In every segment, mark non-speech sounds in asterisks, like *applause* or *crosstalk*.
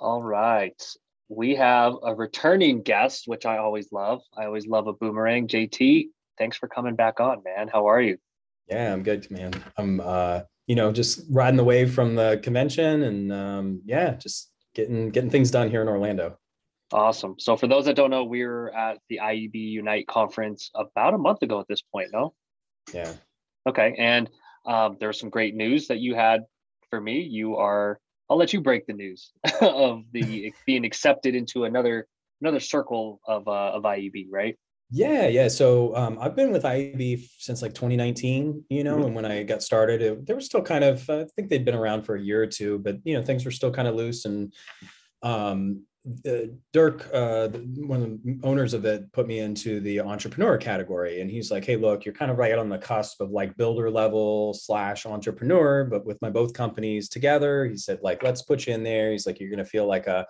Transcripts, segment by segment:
All right. We have a returning guest, which I always love. I always love a boomerang. JT, thanks for coming back on, man. How are you? Yeah, I'm good, man. I'm uh, you know, just riding the wave from the convention and um, yeah, just getting getting things done here in Orlando. Awesome. So for those that don't know, we are at the IEB Unite conference about a month ago at this point, no? Yeah. Okay. And um, there's some great news that you had for me. You are I'll let you break the news *laughs* of the being accepted into another another circle of uh, of IEB, right? Yeah, yeah. So um, I've been with IEB since like 2019, you know, mm-hmm. and when I got started, it, they were still kind of, I think they'd been around for a year or two, but you know, things were still kind of loose. And um, Dirk, uh, one of the owners of it, put me into the entrepreneur category, and he's like, "Hey, look, you're kind of right on the cusp of like builder level slash entrepreneur, but with my both companies together." He said, "Like, let's put you in there." He's like, "You're gonna feel like a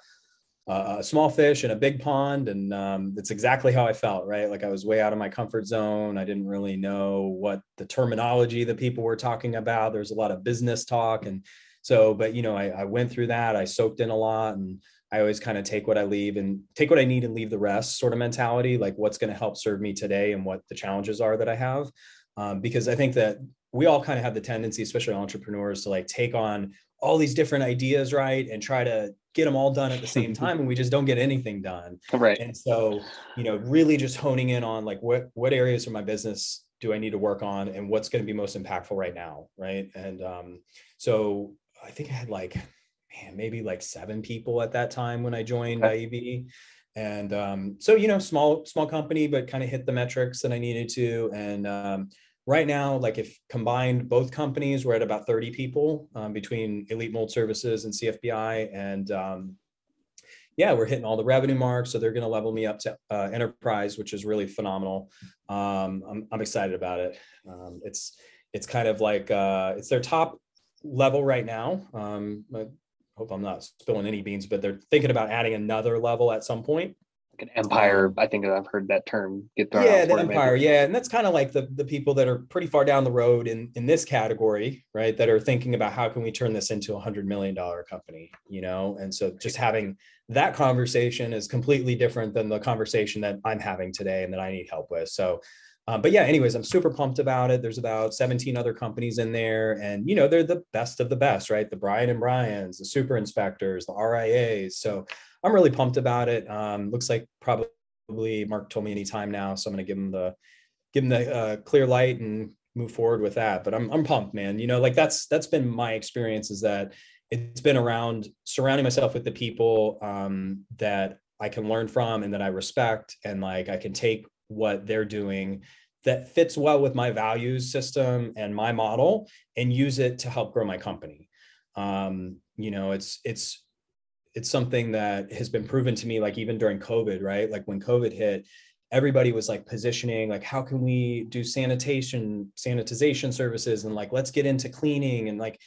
a small fish in a big pond. And um, it's exactly how i felt right? Like i was way out of my comfort zone. I didn't really know what the terminology that people were talking about. There's a lot of business talk. And so but you know I, I went through that. I soaked in a lot. And I always kind of take what I leave and take what I need and leave the rest sort of mentality, like what's going to help serve me today and what the challenges are that I have. Um, because I think that we all kind of have the tendency, especially entrepreneurs, to like take on all these different ideas, right? And try to get them all done at the same *laughs* time. And we just don't get anything done. Right. And so, you know, really just honing in on like what what areas of my business do I need to work on and what's going to be most impactful right now. Right. And um, so I think I had like man, maybe like seven people at that time when I joined okay. IEB. And um, so, you know, small, small company, but kind of hit the metrics that I needed to. And um, right now, like if combined both companies, we're at about 30 people um, between Elite Mold Services and CFBI. And um, yeah, we're hitting all the revenue marks. So they're going to level me up to uh, enterprise, which is really phenomenal. Um, I'm, I'm excited about it. Um, it's, it's kind of like, uh, it's their top level right now. Um, hope I'm not spilling any beans, but they're thinking about adding another level at some point. Like an empire. I think I've heard that term get thrown. Yeah, the empire. Maybe. Yeah, and that's kind of like the the people that are pretty far down the road in in this category, right? That are thinking about how can we turn this into a hundred million dollar company, you know? And so just having that conversation is completely different than the conversation that I'm having today and that I need help with. So um, but yeah, anyways, I'm super pumped about it. There's about 17 other companies in there, and you know they're the best of the best, right? The Brian and Brian's, the super inspectors, the RIAs. So I'm really pumped about it. Um, looks like probably Mark told me anytime now, so I'm to give him the give him the uh, clear light and move forward with that. But I'm I'm pumped, man. You know, like that's that's been my experience is that it's been around surrounding myself with the people um, that I can learn from and that I respect, and like I can take what they're doing that fits well with my values system and my model and use it to help grow my company. Um, you know it's it's it's something that has been proven to me like even during covid right? Like when covid hit everybody was like positioning like how can we do sanitation sanitization services and like let's get into cleaning and like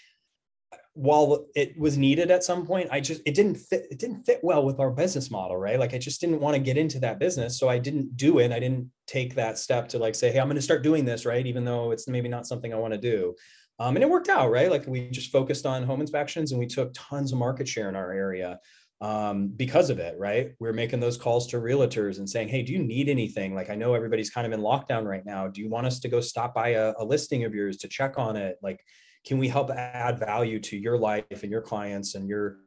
while it was needed at some point i just it didn't fit it didn't fit well with our business model right? Like i just didn't want to get into that business so i didn't do it. I didn't take that step to like say hey i'm going to start doing this right? Even though it's maybe not something i want to do. Um, and it worked out right? Like we just focused on home inspections and we took tons of market share in our area um, because of it right? We're making those calls to realtors and saying hey do you need anything? Like i know everybody's kind of in lockdown right now. Do you want us to go stop by a, a listing of yours to check on it? Like can we help add value to your life and your clients and your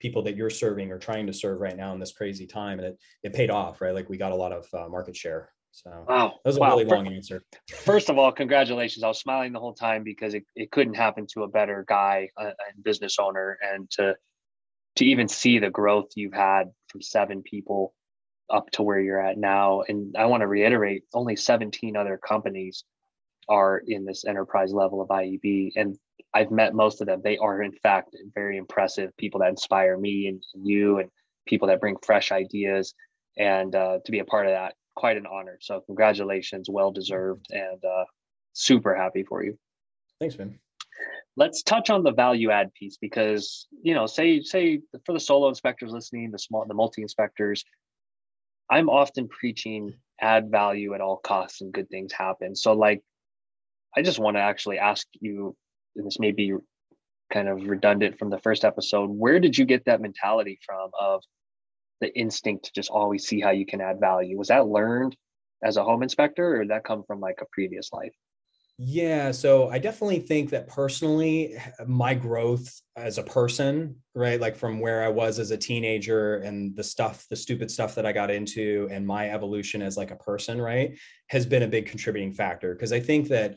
people that you're serving or trying to serve right now in this crazy time? And it it paid off right? Like we got a lot of uh, market share. So wow. that was a wow. really long answer. First of all congratulations. I was smiling the whole time because it, it couldn't happen to a better guy uh, and business owner and to to even see the growth you've had from seven people up to where you're at now. And i want to reiterate only 17 other companies are in this enterprise level of IEB. And I've met most of them. They are, in fact, very impressive people that inspire me and you and people that bring fresh ideas. And uh, to be a part of that, quite an honor. So, congratulations, well deserved, and uh, super happy for you. Thanks, man. Let's touch on the value add piece because you know, say say for the solo inspectors listening, the small, the multi inspectors, I'm often preaching add value at all costs and good things happen. So, like I just want to actually ask you, this may be kind of redundant from the first episode. Where did you get that mentality from of the instinct to just always see how you can add value? Was that learned as a home inspector or did that come from like a previous life? Yeah, so I definitely think that personally, my growth as a person, right, like from where I was as a teenager and the stuff, the stupid stuff that I got into, and my evolution as like a person, right, has been a big contributing factor. Because I think that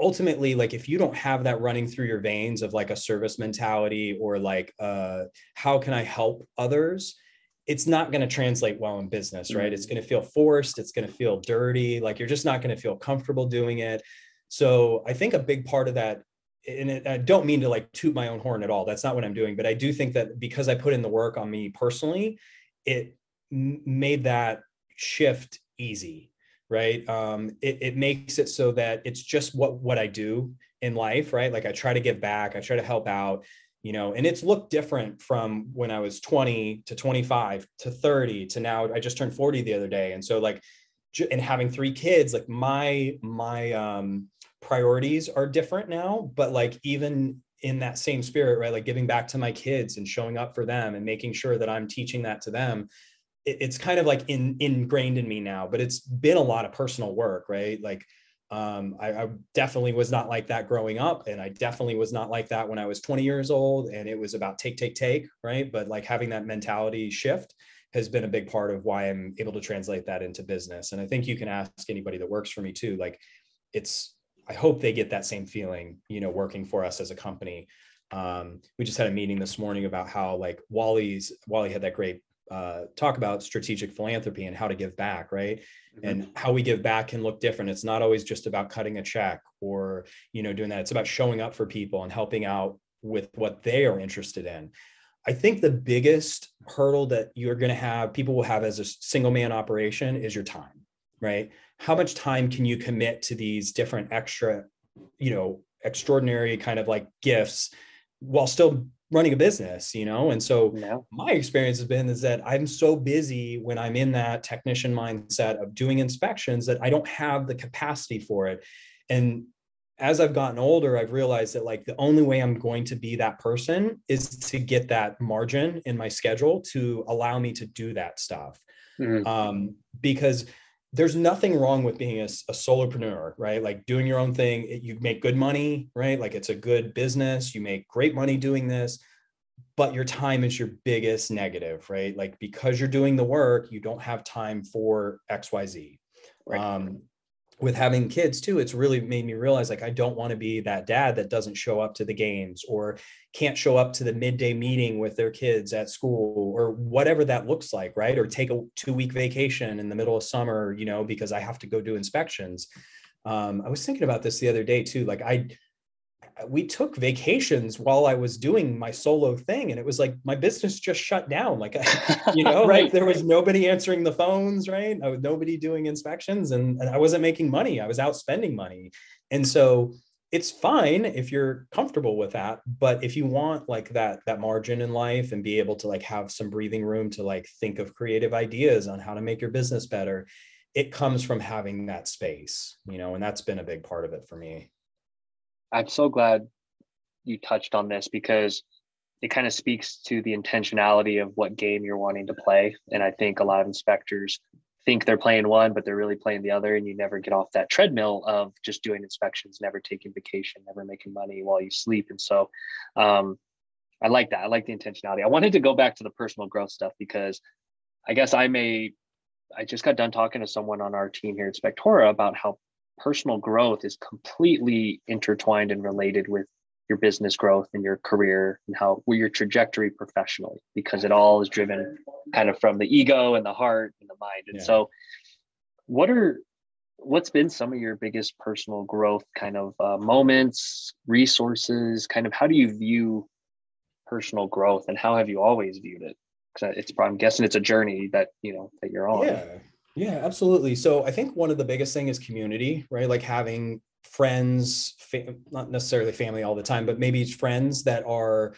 ultimately, like if you don't have that running through your veins of like a service mentality or like, uh, how can I help others? it's not going to translate well in business, right? Mm-hmm. It's going to feel forced. It's going to feel dirty. Like you're just not going to feel comfortable doing it. So I think a big part of that, and I don't mean to like toot my own horn at all. That's not what I'm doing. But I do think that because I put in the work on me personally, it made that shift easy, right? Um, it, it makes it so that it's just what what I do in life, right? Like I try to give back, I try to help out, you know, and it's looked different from when I was 20 to 25 to 30 to now. I just turned 40 the other day, and so like, and having three kids, like my my um priorities are different now but like even in that same spirit right like giving back to my kids and showing up for them and making sure that i'm teaching that to them it's kind of like in ingrained in me now but it's been a lot of personal work right like um, I, I, definitely was not like that growing up and i definitely was not like that when i was 20 years old and it was about take take take right but like having that mentality shift has been a big part of why i'm able to translate that into business and i think you can ask anybody that works for me too like it's I hope they get that same feeling, you know, working for us as a company. Um, we just had a meeting this morning about how like Wally's Wally had that great uh, talk about strategic philanthropy and how to give back, right? Mm-hmm. And how we give back can look different. It's not always just about cutting a check or you know doing that. It's about showing up for people and helping out with what they are interested in. I think the biggest hurdle that you're going to have, people will have as a single man operation is your time, right? how much time can you commit to these different extra you know extraordinary kind of like gifts while still running a business you know and so yeah. my experience has been is that i'm so busy when i'm in that technician mindset of doing inspections that i don't have the capacity for it and as i've gotten older i've realized that like the only way i'm going to be that person is to get that margin in my schedule to allow me to do that stuff mm-hmm. um, because there's nothing wrong with being a, a solopreneur, right? Like doing your own thing. You make good money, right? Like it's a good business. You make great money doing this, but your time is your biggest negative, right? Like because you're doing the work, you don't have time for XYZ. Right. Um, with having kids too, it's really made me realize like I don't want to be that dad that doesn't show up to the games or can't show up to the midday meeting with their kids at school or whatever that looks like, right? Or take a two week vacation in the middle of summer, you know, because I have to go do inspections. Um, I was thinking about this the other day too. Like I we took vacations while I was doing my solo thing, and it was like my business just shut down. Like, I, *laughs* you know, right. like there was nobody answering the phones, right? I was nobody doing inspections, and, and I wasn't making money. I was out spending money, and so it's fine if you're comfortable with that. But if you want like that that margin in life and be able to like have some breathing room to like think of creative ideas on how to make your business better, it comes from having that space, you know, and that's been a big part of it for me. I'm so glad you touched on this because it kind of speaks to the intentionality of what game you're wanting to play. And I think a lot of inspectors think they're playing one, but they're really playing the other. And you never get off that treadmill of just doing inspections, never taking vacation, never making money while you sleep. And so um, I like that. I like the intentionality. I wanted to go back to the personal growth stuff because I guess I may, I just got done talking to someone on our team here at Spectora about how personal growth is completely intertwined and related with your business growth and your career and how your trajectory professionally because it all is driven kind of from the ego and the heart and the mind. And yeah. so what are what's been some of your biggest personal growth kind of uh, moments resources? Kind of how do you view personal growth and how have you always viewed it? Because it's i'm guessing it's a journey that you know that you're on. Yeah yeah, absolutely. So I think one of the biggest thing is community, right? Like having friends, fa- not necessarily family all the time, but maybe friends that are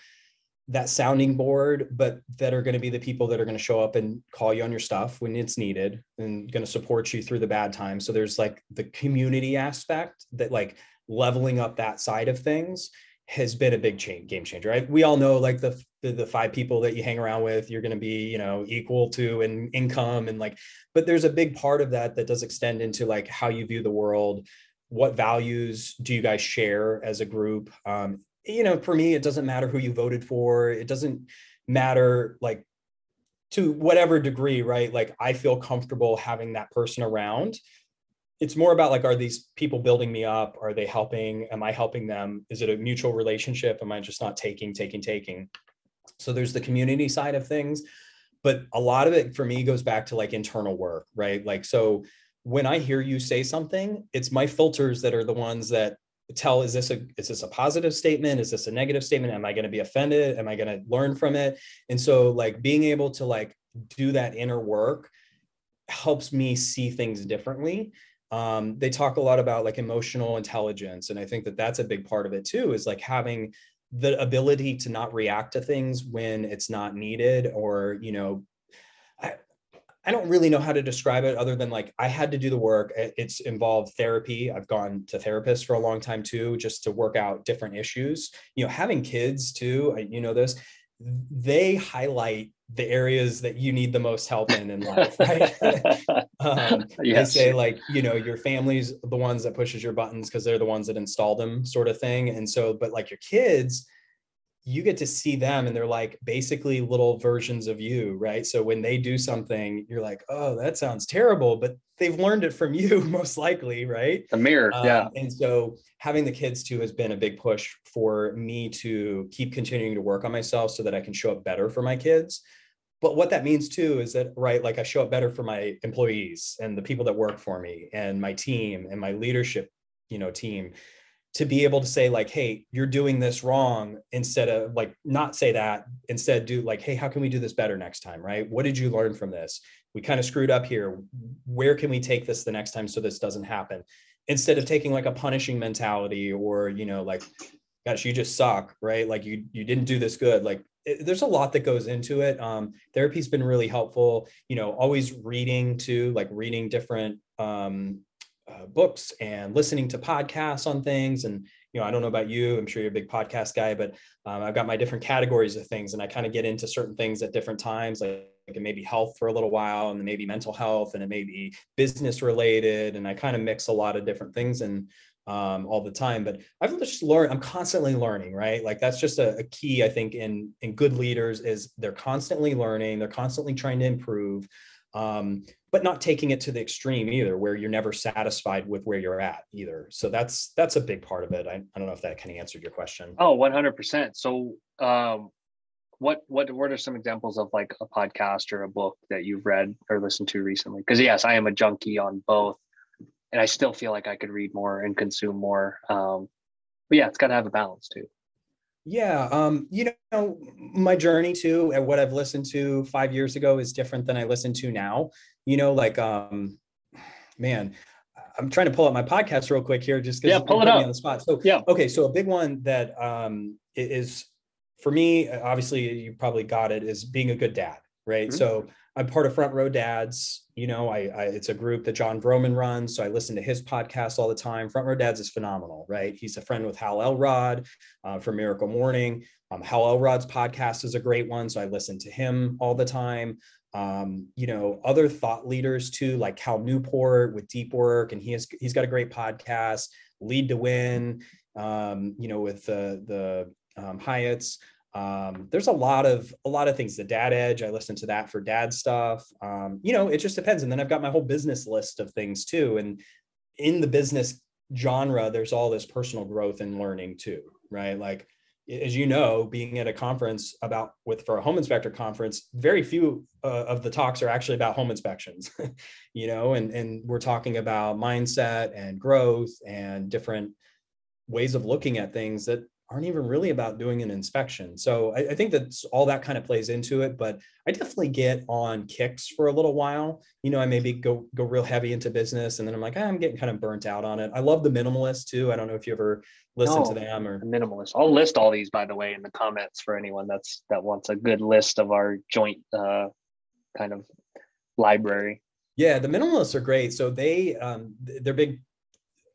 that sounding board, but that are going to be the people that are going to show up and call you on your stuff when it's needed and going to support you through the bad times. So there's like the community aspect that like leveling up that side of things has been a big change, game changer. Right? We all know like the, the, the five people that you hang around with, you're going to be you know equal to in income and like, but there's a big part of that that does extend into like how you view the world. What values do you guys share as a group? Um, you know, for me, it doesn't matter who you voted for. It doesn't matter like to whatever degree, right? Like I feel comfortable having that person around it's more about like are these people building me up are they helping am i helping them is it a mutual relationship am i just not taking taking taking so there's the community side of things but a lot of it for me goes back to like internal work right? Like so when i hear you say something it's my filters that are the ones that tell is this a is this a positive statement? Is this a negative statement? Am i going to be offended? Am i going to learn from it? And so like being able to like do that inner work helps me see things differently. Um, they talk a lot about like emotional intelligence and i think that that's a big part of it too is like having the ability to not react to things when it's not needed or you know I, I don't really know how to describe it other than like I had to do the work. It's involved therapy. I've gone to therapists for a long time too, just to work out different issues. You know, having kids too, you know, this, they highlight the areas that you need the most help in in life *laughs* right *laughs* um, yes. they say like you know your family's the ones that pushes your buttons because they're the ones that install them sort of thing and so but like your kids you get to see them and they're like basically little versions of you right? So when they do something you're like oh that sounds terrible but they've learned it from *laughs* you most likely right? A mirror um, yeah. and so having the kids too has been a big push for me to keep continuing to work on myself so that i can show up better for my kids. But what that means too is that right like i show up better for my employees and the people that work for me and my team and my leadership you know team to be able to say like hey you're doing this wrong instead of like not say that instead do like hey how can we do this better next time right? What did you learn from this? We kind of screwed up here. Where can we take this the next time so this doesn't happen? Instead of taking like a punishing mentality or you know like gosh you just suck right? Like you you didn't do this good. Like it, there's a lot that goes into it. Um therapy's been really helpful you know always reading too like reading different um uh, books and listening to podcasts on things. And you know i don't know about you i'm sure you're a big podcast guy but um, i've got my different categories of things and i kind of get into certain things at different times like, like it may be health for a little while and then maybe mental health and it may be business related and i kind of mix a lot of different things and um, all the time. But i've just learned i'm constantly learning right? Like that's just a, a key i think in in good leaders is they're constantly learning they're constantly trying to improve um, but not taking it to the extreme either where you're never satisfied with where you're at either. So that's that's a big part of it. I, I don't know if that kind of answered your question. Oh 100% so um, what what what are some examples of like a podcast or a book that you've read or listened to recently? Because yes i am a junkie on both and i still feel like i could read more and consume more. Um, but yeah it's got to have a balance too yeah, um, you know, my journey to and what I've listened to five years ago is different than I listen to now. You know, like, um, man, I'm trying to pull up my podcast real quick here, just because yeah, pull it up on the spot. So yeah, okay, so a big one that um, is for me, obviously, you probably got it, is being a good dad, right? Mm-hmm. So I'm part of Front Row Dads. You know, I, I, it's a group that Jon Vroman runs, so I listen to his podcast all the time. Front Row Dads is phenomenal, right? He's a friend with Hal Elrod uh, from Miracle Morning. Um, Hal Elrod's podcast is a great one, so I listen to him all the time. Um, you know, other thought leaders too, like Cal Newport with Deep Work, and he has he's got a great podcast, Lead to Win. Um, you know, with the the um, Hyatts um, there's a lot of a lot of things the dad edge i listen to that for dad stuff. Um, you know it just depends and then i've got my whole business list of things too and in the business genre there's all this personal growth and learning too right? Like as you know being at a conference about with for a home inspector conference very few uh, of the talks are actually about home inspections *laughs* you know and and we're talking about mindset and growth and different ways of looking at things that aren't even really about doing an inspection. So I, I, think that's all that kind of plays into it. But I definitely get on kicks for a little while. You know, I maybe go go real heavy into business, and then I'm like, ah, I'm getting kind of burnt out on it. I love the minimalist too. I don't know if you ever listen no, to them or minimalist. I'll list all these by the way in the comments for anyone that's that wants a good list of our joint uh, kind of library. Yeah, the minimalists are great. So they um, they're big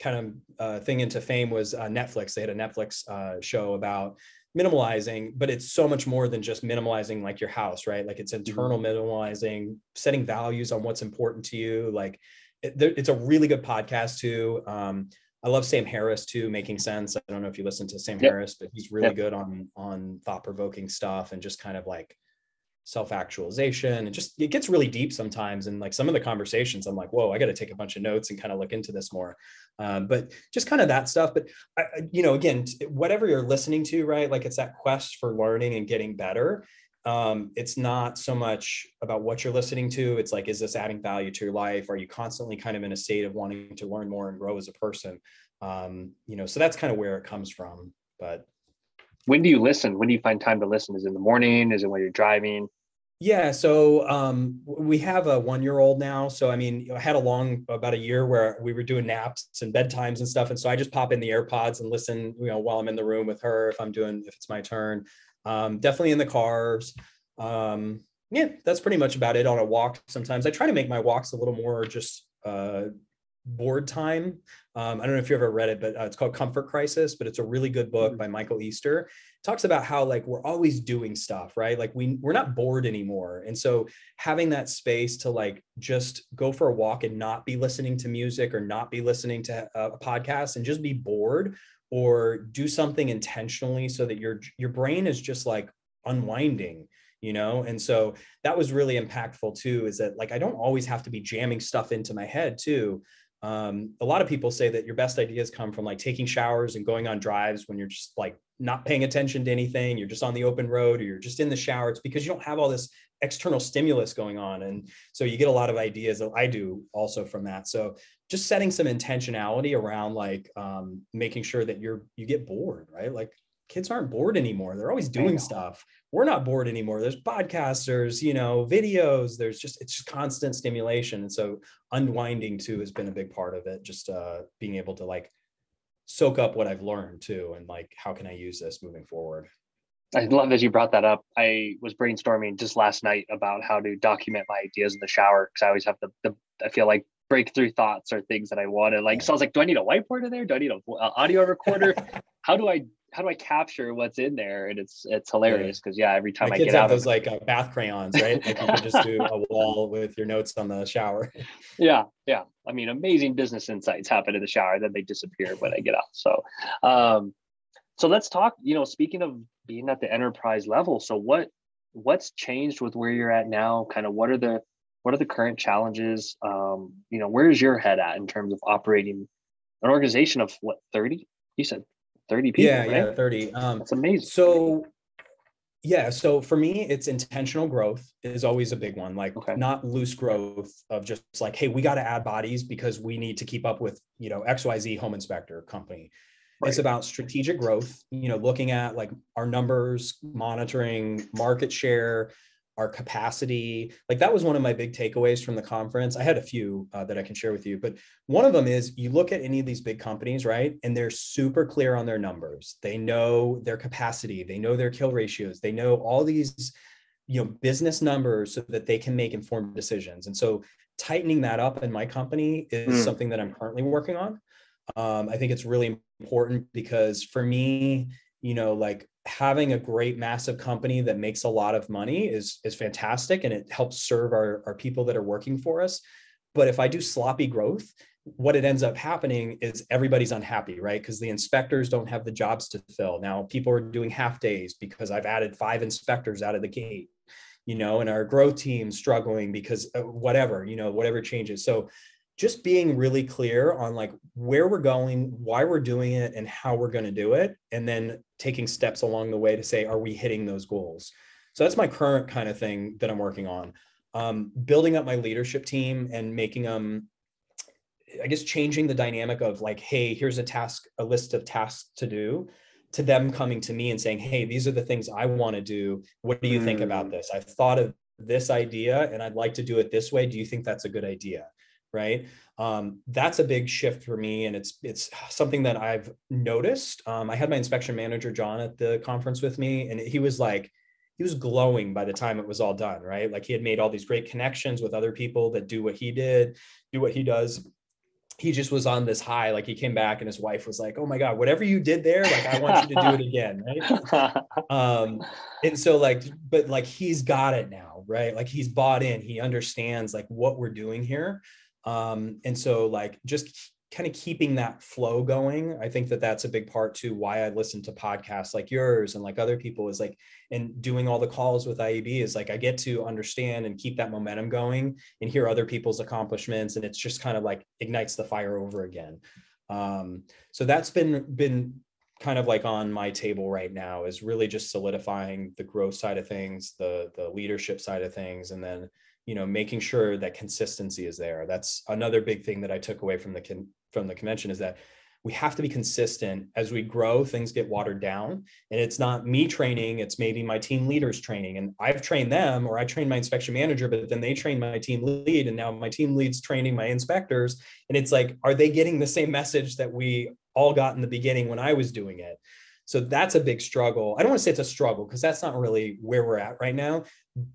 kind of uh, thing into fame was uh, Netflix. They had a Netflix uh, show about minimalizing, but it's so much more than just minimalizing like your house, right? Like it's mm-hmm. internal minimalizing, setting values on what's important to you. Like it, it's a really good podcast too. Um, I love Sam Harris too, making sense. I don't know if you listen to Sam yep. Harris, but he's really yep. good on on thought provoking stuff and just kind of like self actualization and just it gets really deep sometimes. And like some of the conversations, I'm like, whoa, I got to take a bunch of notes and kind of look into this more. Um, but just kind of that stuff. But I, you know, again, whatever you're listening to, right? Like it's that quest for learning and getting better. Um, it's not so much about what you're listening to. It's like, is this adding value to your life? Are you constantly kind of in a state of wanting to learn more and grow as a person? Um, you know, so that's kind of where it comes from. But when do you listen? When do you find time to listen? Is it in the morning? Is it when you're driving? Yeah, so um, we have a one-year-old now. So I mean, I had a long about a year where we were doing naps and bedtimes and stuff, and so I just pop in the AirPods and listen, you know, while I'm in the room with her if I'm doing if it's my turn. Um, definitely in the cars. Um, yeah, that's pretty much about it. On a walk, sometimes I try to make my walks a little more just uh, bored time. Um, I don't know if you ever read it, but uh, it's called Comfort Crisis, but it's a really good book mm-hmm. by Michael Easter. It talks about how like we're always doing stuff, right? Like we we're not bored anymore. And so having that space to like just go for a walk and not be listening to music or not be listening to a, a podcast and just be bored or do something intentionally so that your your brain is just like unwinding you know and so that was really impactful too is that like i don't always have to be jamming stuff into my head too um, a lot of people say that your best ideas come from like taking showers and going on drives when you're just like not paying attention to anything you're just on the open road or you're just in the shower. It's because you don't have all this external stimulus going on and so you get a lot of ideas that i do also from that. So just setting some intentionality around like um, making sure that you're you get bored right? Like kids aren't bored anymore. They're always doing stuff. We're not bored anymore. There's podcasters you know videos. There's just it's just constant stimulation. And so unwinding too has been a big part of it. Just uh being able to like soak up what i've learned too and like how can i use this moving forward? I love that you brought that up i was brainstorming just last night about how to document my ideas in the shower because i always have the, the i feel like breakthrough thoughts or things that i wanted like so i was like do i need a whiteboard in there? Do i need a, a audio recorder *laughs* how do i how do I capture what's in there? And it's it's hilarious because yeah, every time My I kids get have out, those like uh, bath crayons, right? Like you can just do a *laughs* wall with your notes on the shower. Yeah, yeah. I mean, amazing business insights happen in the shower, then they disappear when I get out. So, um, so let's talk. You know, speaking of being at the enterprise level, so what what's changed with where you're at now? Kind of what are the what are the current challenges? Um, you know, where's your head at in terms of operating an organization of what 30? You said 30 people. Yeah, right? yeah, 30. Um, That's amazing. So, yeah, so for me, it's intentional growth is always a big one. Like okay. not loose growth of just like, hey, we got to add bodies because we need to keep up with you know XYZ home inspector company. Right. It's about strategic growth. You know, looking at like our numbers, monitoring market share, our capacity like that was one of my big takeaways from the conference. I had a few uh, that i can share with you but one of them is you look at any of these big companies right and they're super clear on their numbers. They know their capacity. They know their kill ratios. They know all these you know business numbers so that they can make informed decisions. And so tightening that up in my company is mm. something that i'm currently working on. Um, i think it's really important because for me you know like having a great massive company that makes a lot of money is is fantastic and it helps serve our, our people that are working for us. But if i do sloppy growth what it ends up happening is everybody's unhappy right? Because the inspectors don't have the jobs to fill. Now people are doing half days because i've added five inspectors out of the gate you know and our growth team struggling because whatever you know whatever changes. So just being really clear on like where we're going, why we're doing it, and how we're going to do it, and then taking steps along the way to say, are we hitting those goals? So that's my current kind of thing that I'm working on. Um, building up my leadership team and making them, I guess, changing the dynamic of like, hey, here's a task, a list of tasks to do, to them coming to me and saying, hey, these are the things I want to do. What do you mm. think about mm. this? I've thought of this idea and I'd like to do it this way. Do you think that's a good idea? Right? Um, that's a big shift for me, and it's it's something that I've noticed. Um, I had my inspection manager John at the conference with me, and he was like, he was glowing by the time it was all done, right? Like he had made all these great connections with other people that do what he did, do what he does, he just was on this high. Like he came back and his wife was like, "Oh my god, whatever you did there, like I want you to do it again." Right. *laughs* um, and so like, but like he's got it now, right? Like he's bought in. He understands like what we're doing here. Um, and so like just kind of keeping that flow going i think that that's a big part to why i listen to podcasts like yours and like other people is like and doing all the calls with ieb is like i get to understand and keep that momentum going and hear other people's accomplishments and it's just kind of like ignites the fire over again. Um, so that's been been kind of like on my table right now is really just solidifying the growth side of things the the leadership side of things and then you know making sure that consistency is there. That's another big thing that i took away from the con- from the convention is that we have to be consistent. As we grow things get watered down and it's not me training it's maybe my team leaders training. And i've trained them or i trained my inspection manager but then they train my team lead and now my team leads training my inspectors. And it's like are they getting the same message that we all got in the beginning when i was doing it so that's a big struggle i don't want to say it's a struggle because that's not really where we're at right now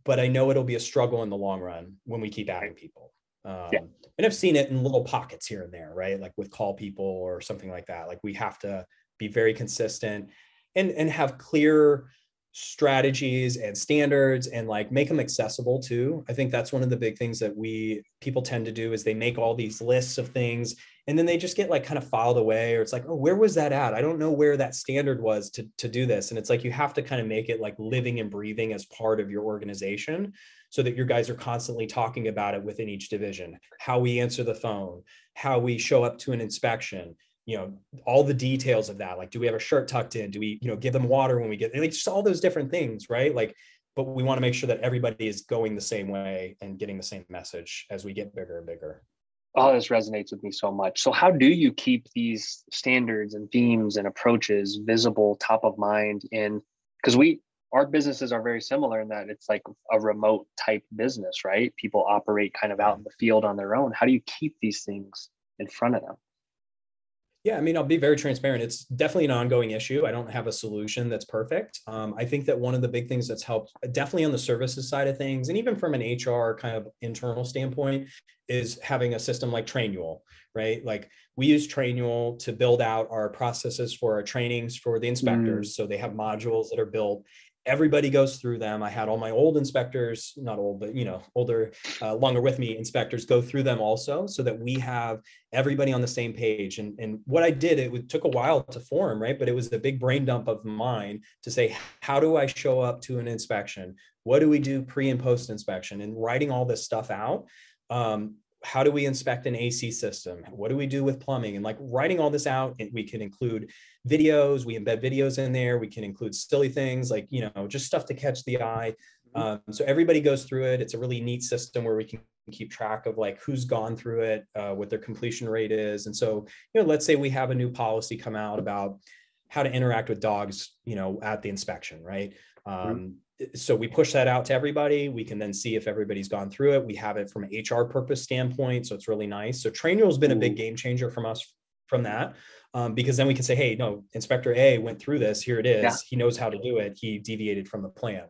but i know it'll be a struggle in the long run when we keep adding people um, yeah. And I've seen it in little pockets here and there, right? Like with call people or something like that. Like we have to be very consistent and and have clear strategies and standards and like make them accessible too. I think that's one of the big things that we people tend to do is they make all these lists of things and then they just get like kind of filed away or it's like, oh, where was that at? I don't know where that standard was to to do this. And it's like you have to kind of make it like living and breathing as part of your organization so that your guys are constantly talking about it within each division how we answer the phone how we show up to an inspection you know all the details of that like do we have a shirt tucked in do we you know give them water when we get like just all those different things right like but we want to make sure that everybody is going the same way and getting the same message as we get bigger and bigger oh this resonates with me so much so how do you keep these standards and themes and approaches visible top of mind in because we our businesses are very similar in that it's like a remote type business, right? People operate kind of out in mm-hmm. the field on their own. How do you keep these things in front of them? Yeah, I mean, I'll be very transparent. It's definitely an ongoing issue. I don't have a solution that's perfect. Um, I think that one of the big things that's helped, definitely on the services side of things, and even from an HR kind of internal standpoint, is having a system like Trainual, right? Like we use Trainual to build out our processes for our trainings for the inspectors. Mm. So they have modules that are built everybody goes through them. I had all my old inspectors, not old, but you know, older, uh, longer with me inspectors go through them also, so that we have everybody on the same page. And and what I did, it took a while to form, right? But it was a big brain dump of mine to say, how do I show up to an inspection? What do we do pre and post inspection? And writing all this stuff out. Um, how do we inspect an AC system? What do we do with plumbing? And like writing all this out, we can include videos, we embed videos in there. We can include silly things like, you know, just stuff to catch the eye. Mm-hmm. Um, so everybody goes through it. It's a really neat system where we can keep track of like who's gone through it, uh, what their completion rate is. And so, you know, let's say we have a new policy come out about how to interact with dogs, you know, at the inspection, right? Mm-hmm. Um, so we push that out to everybody. We can then see if everybody's gone through it. We have it from an HR purpose standpoint, so it's really nice. So Trainual has been a big game changer from us from that, um, because then we can say, hey, no, Inspector A went through this. Here it is. Yeah. He knows how to do it. He deviated from the plan.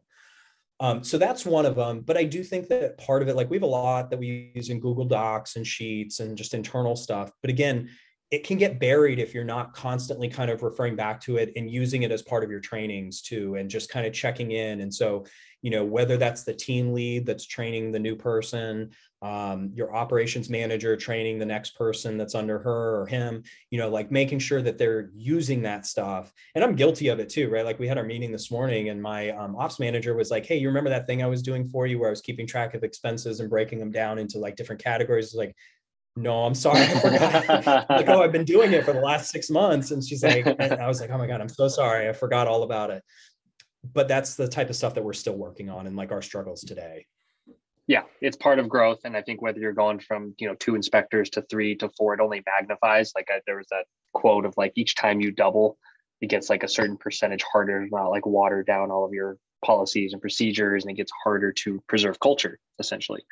Um, so that's one of them. But I do think that part of it, like we have a lot that we use in Google Docs and Sheets and just internal stuff. But again, it can get buried if you're not constantly kind of referring back to it and using it as part of your trainings too and just kind of checking in. And so you know whether that's the team lead that's training the new person um, your operations manager training the next person that's under her or him you know like making sure that they're using that stuff. And i'm guilty of it too right? Like we had our meeting this morning and my um, ops manager was like hey you remember that thing i was doing for you where i was keeping track of expenses and breaking them down into like different categories? Like no, I'm sorry, I forgot. *laughs* like, oh, I've been doing it for the last six months. And she's like, and I was like, oh my God, I'm so sorry. I forgot all about it. But that's the type of stuff that we're still working on and like our struggles today. Yeah, it's part of growth. And I think whether you're going from, you know, two inspectors to three to four, it only magnifies. Like I, there was that quote of like each time you double, it gets like a certain percentage harder, not like water down all of your policies and procedures, and it gets harder to preserve culture essentially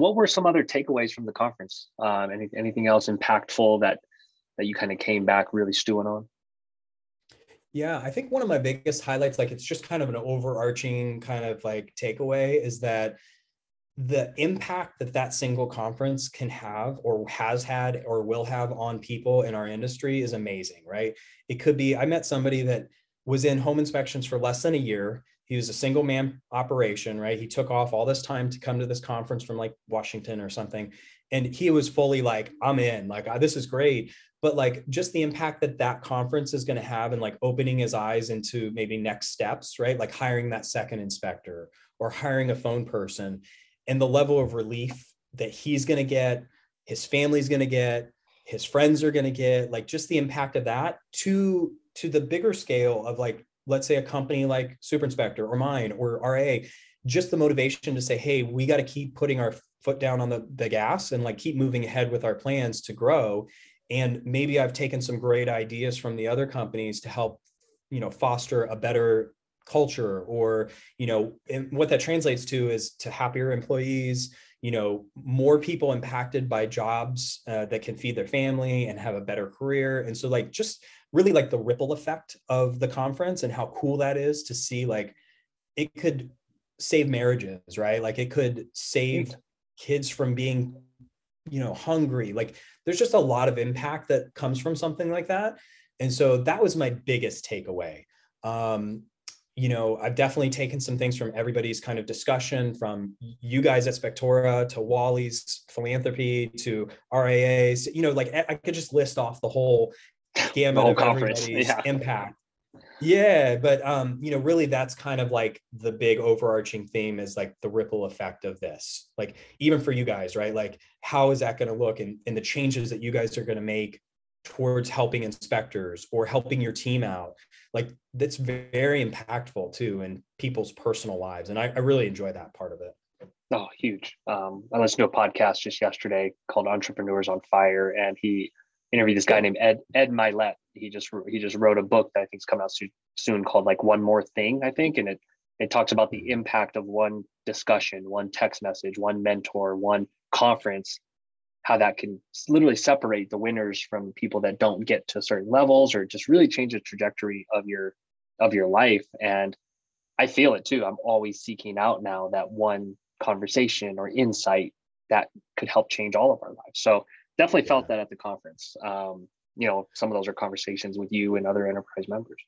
what were some other takeaways from the conference? Um, any, anything else impactful that that you kind of came back really stewing on? Yeah, I think one of my biggest highlights, like it's just kind of an overarching kind of like takeaway, is that the impact that that single conference can have or has had or will have on people in our industry is amazing right it could be i met somebody that was in home inspections for less than a year he was a single man operation right? He took off all this time to come to this conference from like washington or something. And he was fully like i'm in. Like this is great. But like just the impact that that conference is going to have and like opening his eyes into maybe next steps right? Like hiring that second inspector or hiring a phone person and the level of relief that he's going to get, his family's going to get, his friends are going to get, like just the impact of that to to the bigger scale of like let's say a company like Super Inspector or mine or RA, just the motivation to say, hey, we got to keep putting our foot down on the, the gas and like keep moving ahead with our plans to grow. And maybe I've taken some great ideas from the other companies to help, you know, foster a better culture or you know and what that translates to is to happier employees you know more people impacted by jobs uh, that can feed their family and have a better career and so like just really like the ripple effect of the conference and how cool that is to see like it could save marriages right? Like it could save kids from being you know hungry. Like there's just a lot of impact that comes from something like that. And so that was my biggest takeaway. Um, you know, I've definitely taken some things from everybody's kind of discussion from you guys at Spectora to Wally's philanthropy to RAAs, you know, like I could just list off the whole gamut of conference. everybody's yeah. impact. Yeah, but um, you know, really that's kind of like the big overarching theme is like the ripple effect of this. Like even for you guys, right? Like how is that going to look and, and the changes that you guys are going to make towards helping inspectors or helping your team out like that's very impactful too in people's personal lives and I, I really enjoy that part of it oh huge um, i listened to a podcast just yesterday called entrepreneurs on fire and he interviewed this guy named ed ed Mylett. he just he just wrote a book that i think is coming out soon, soon called like one more thing i think. And it it talks about the impact of one discussion one text message one mentor one conference how that can literally separate the winners from people that don't get to certain levels or just really change the trajectory of your of your life. And i feel it too. I'm always seeking out now that one conversation or insight that could help change all of our lives. So definitely yeah. felt that at the conference. Um, you know some of those are conversations with you and other enterprise members.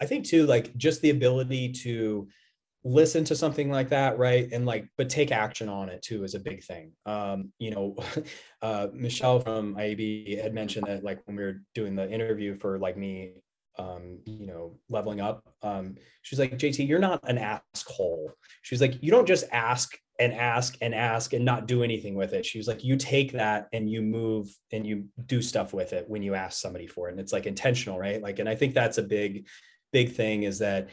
I think too like just the ability to listen to something like that right? And like but take action on it too is a big thing. Um you know *laughs* uh michelle from ieb had mentioned that like when we were doing the interview for like me um you know leveling up um she's like jt you're not an asshole. She's like you don't just ask and ask and ask and not do anything with it. She was like you take that and you move and you do stuff with it when you ask somebody for it. And it's like intentional right? Like and i think that's a big big thing is that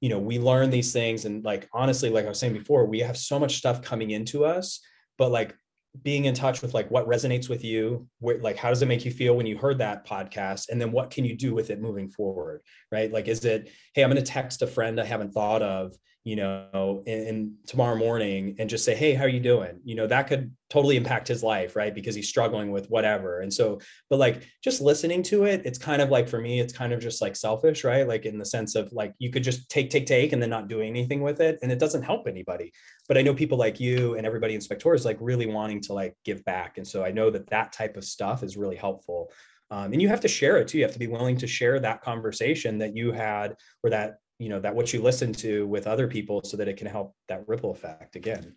you know we learn these things and like honestly like i was saying before we have so much stuff coming into us but like being in touch with like what resonates with you where, like how does it make you feel when you heard that podcast? And then what can you do with it moving forward right? Like is it hey i'm going to text a friend i haven't thought of you know, in, in, tomorrow morning and just say, Hey, how are you doing? You know, that could totally impact his life, right? Because he's struggling with whatever. And so, but like just listening to it, it's kind of like for me, it's kind of just like selfish, right? Like in the sense of like you could just take, take, take, and then not do anything with it. And it doesn't help anybody. But I know people like you and everybody in Spectora is like really wanting to like give back. And so I know that that type of stuff is really helpful. Um, and you have to share it too. You have to be willing to share that conversation that you had or that you know that what you listen to with other people so that it can help that ripple effect again.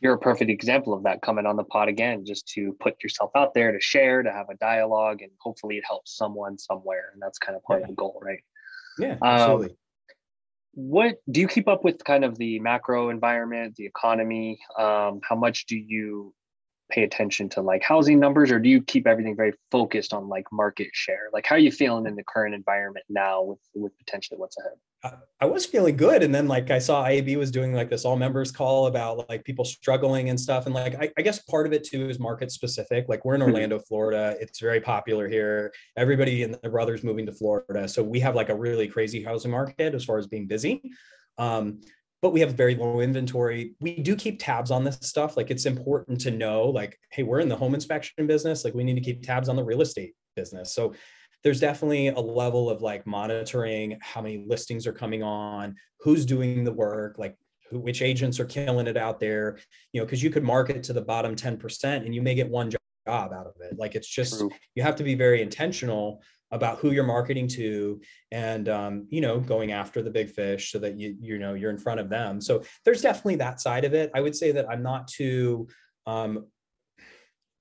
You're a perfect example of that coming on the pod again just to put yourself out there to share to have a dialogue and hopefully it helps someone somewhere and that's kind of part yeah. of the goal right? Yeah absolutely. um, what do you keep up with kind of the macro environment the economy? Um, how much do you pay attention to like housing numbers or do you keep everything very focused on like market share? Like how are you feeling in the current environment now with with potentially what's ahead I was feeling good. And then like I saw IEB was doing like this all members call about like people struggling and stuff. And like I, I guess part of it too is market specific. Like we're in mm-hmm. Orlando, Florida. It's very popular here. Everybody and their brothers moving to Florida. So we have like a really crazy housing market as far as being busy. Um, but we have very low inventory. We do keep tabs on this stuff. Like it's important to know, like, hey, we're in the home inspection business. Like we need to keep tabs on the real estate business. So there's definitely a level of like monitoring how many listings are coming on, who's doing the work, like who, which agents are killing it out there, you know, because you could market to the bottom 10% and you may get one job out of it. Like it's just, True. you have to be very intentional about who you're marketing to and um, you know going after the big fish so that you you know you're in front of them so there's definitely that side of it i would say that i'm not too um,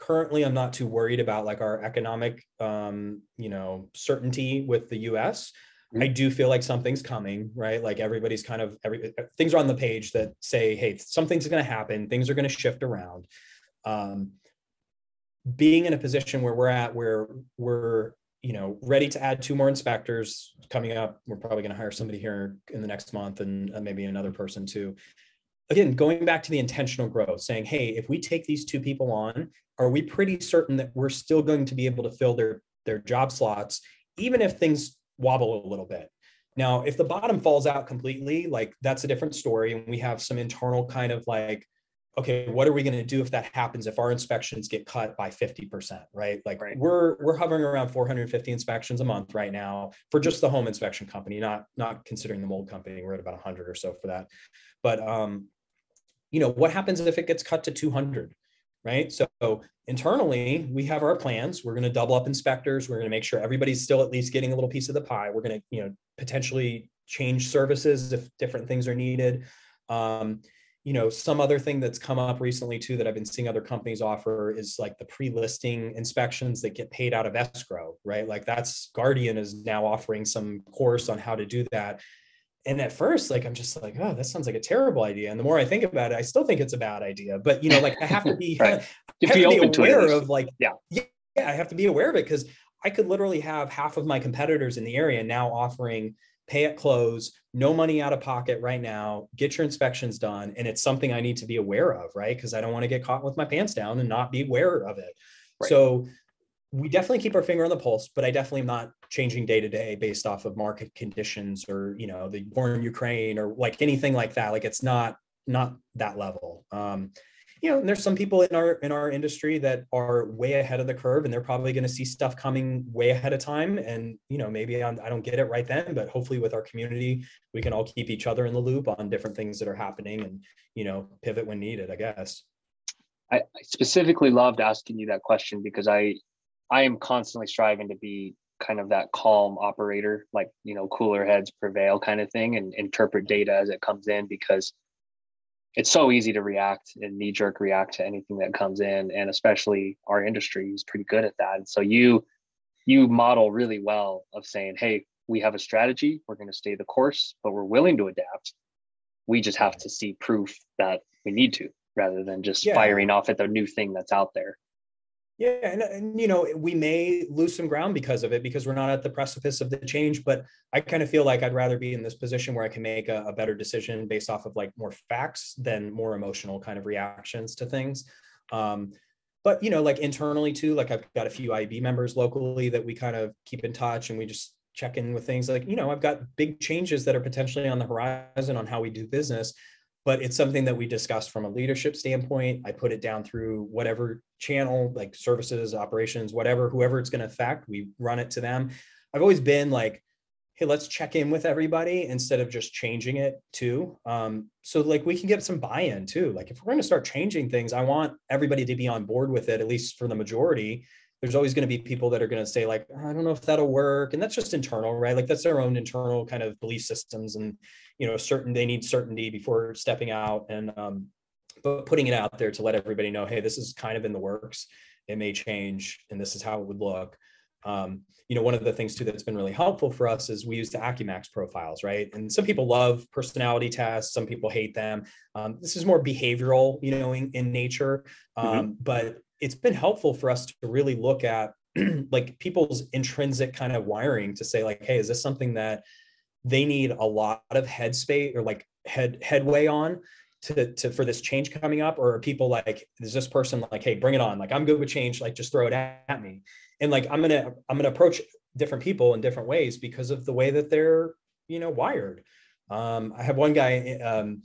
currently i'm not too worried about like our economic um, you know certainty with the us mm-hmm. i do feel like something's coming right? Like everybody's kind of every things are on the page that say hey something's going to happen things are going to shift around. Um, being in a position where we're at where we're you know ready to add two more inspectors coming up we're probably going to hire somebody here in the next month and uh, maybe another person too again going back to the intentional growth saying hey if we take these two people on are we pretty certain that we're still going to be able to fill their their job slots even if things wobble a little bit? Now if the bottom falls out completely like that's a different story and we have some internal kind of like okay what are we going to do if that happens if our inspections get cut by 50% right? Like right. we're we're hovering around 450 inspections a month right now for just the home inspection company not not considering the mold company. We're at about 100 or so for that. But um you know what happens if it gets cut to 200 right? So internally we have our plans. We're going to double up inspectors. We're going to make sure everybody's still at least getting a little piece of the pie. We're going to you know potentially change services if different things are needed. Um, you know some other thing that's come up recently too that i've been seeing other companies offer is like the pre-listing inspections that get paid out of escrow right? Like that's guardian is now offering some course on how to do that and at first like i'm just like oh that sounds like a terrible idea and the more i think about it i still think it's a bad idea but you know like i have to *laughs* be, right. *laughs* I have to be aware of like yeah yeah i have to be aware of it because i could literally have half of my competitors in the area now offering pay at close, no money out of pocket right now, get your inspections done. And it's something I need to be aware of, right? Because I don't want to get caught with my pants down and not be aware of it. Right. So we definitely keep our finger on the pulse, but I definitely am not changing day to day based off of market conditions or, you know, the war in Ukraine or like anything like that. Like it's not, not that level. Um, you know, and there's some people in our in our industry that are way ahead of the curve, and they're probably going to see stuff coming way ahead of time. And you know, maybe I'm, I do not get it right then, but hopefully, with our community, we can all keep each other in the loop on different things that are happening, and you know, pivot when needed. I guess. I specifically loved asking you that question because I I am constantly striving to be kind of that calm operator, like you know, cooler heads prevail kind of thing, and interpret mm-hmm. data as it comes in because it's so easy to react and knee jerk react to anything that comes in and especially our industry is pretty good at that. And so you you model really well of saying hey we have a strategy we're going to stay the course but we're willing to adapt. We just have to see proof that we need to rather than just yeah. firing off at the new thing that's out there yeah, and, and you know we may lose some ground because of it because we're not at the precipice of the change. But I kind of feel like I'd rather be in this position where I can make a, a better decision based off of like more facts than more emotional kind of reactions to things. Um, but you know, like internally too, like I've got a few IEB members locally that we kind of keep in touch and we just check in with things like you know I've got big changes that are potentially on the horizon on how we do business but it's something that we discussed from a leadership standpoint. I put it down through whatever channel, like services, operations, whatever, whoever it's going to affect, we run it to them. I've always been like, hey, let's check in with everybody instead of just changing it too. Um, so like we can get some buy-in too. Like if we're going to start changing things, I want everybody to be on board with it, at least for the majority. There's always going to be people that are going to say like, I don't know if that'll work, and that's just internal, right? Like that's their own internal kind of belief systems, and you know certain they need certainty before stepping out and um, but putting it out there to let everybody know hey this is kind of in the works it may change and this is how it would look um, you know one of the things too that's been really helpful for us is we use the AccuMax profiles right and some people love personality tests some people hate them um, this is more behavioral you know in, in nature mm-hmm. um, mm-hmm. but it's been helpful for us to really look at *clears throat* like people's intrinsic kind of wiring to say like hey is this something that they need a lot of headspace or like head headway on to, to for this change coming up? Or are people like is this person like hey bring it on. Like i'm good with change. Like just throw it at me. And like i'm gonna i'm gonna approach different people in different ways because of the way that they're you know wired. Um, i have one guy um,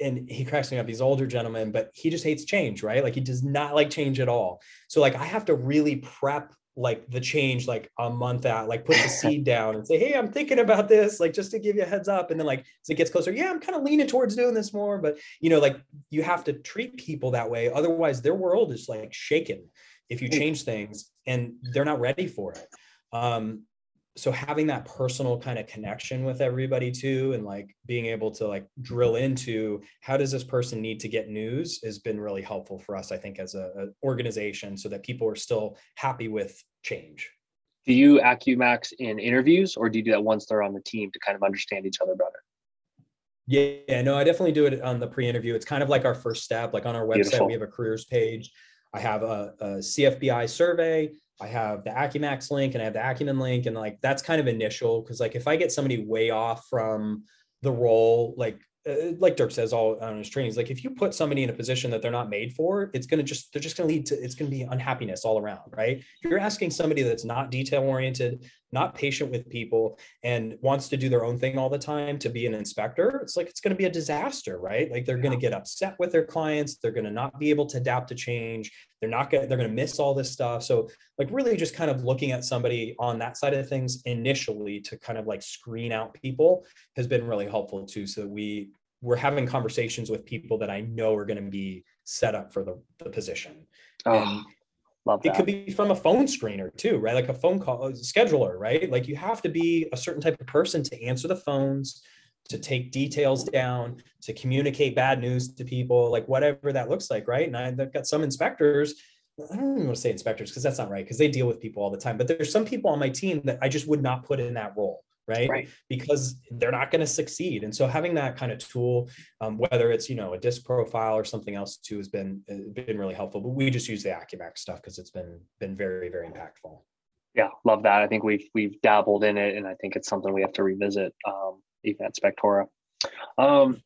and he cracks me up he's older gentleman but he just hates change right like he does not like change at all so like i have to really prep like the change like a month out, like put the *laughs* seed down and say, Hey, I'm thinking about this, like just to give you a heads up. And then like as it gets closer, yeah, I'm kind of leaning towards doing this more. But you know, like you have to treat people that way. Otherwise, their world is like shaken if you change things and they're not ready for it. Um, so having that personal kind of connection with everybody too and like being able to like drill into how does this person need to get news has been really helpful for us i think as a, a organization so that people are still happy with change. Do you AccuMax in interviews or do you do that once they're on the team to kind of understand each other better? Yeah no i definitely do it on the pre-interview. It's kind of like our first step like on our website Beautiful. we have a careers page. I have a, a cfbi survey I have the AccuMax link and I have the Acumen link. And like that's kind of initial because like if I get somebody way off from the role, like uh, like Dirk says all on his trainings, like if you put somebody in a position that they're not made for, it's going to just, they're just going to lead to, it's going to be unhappiness all around, right? If you're asking somebody that's not detail oriented, not patient with people and wants to do their own thing all the time to be an inspector, it's like, it's going to be a disaster, right? Like they're yeah. going to get upset with their clients. They're going to not be able to adapt to change. They're not going to, they're going to miss all this stuff. So like really just kind of looking at somebody on that side of things initially to kind of like screen out people has been really helpful too. So we we're having conversations with people that I know are going to be set up for the, the position. Oh, love that. It could be from a phone screener too, right? Like a phone call uh, scheduler, right? Like you have to be a certain type of person to answer the phones, to take details down, to communicate bad news to people, like whatever that looks like, right? And I've got some inspectors I don't even want to say inspectors because that's not right because they deal with people all the time. But there's some people on my team that I just would not put in that role right? right. Because they're not going to succeed. And so having that kind of tool, um, whether it's you know a disc profile or something else too, has been uh, been really helpful. But we just use the AccuMax stuff because it's been been very very impactful. Yeah, love that. I think we've we've dabbled in it, and I think it's something we have to revisit um, even at Spectora. Um,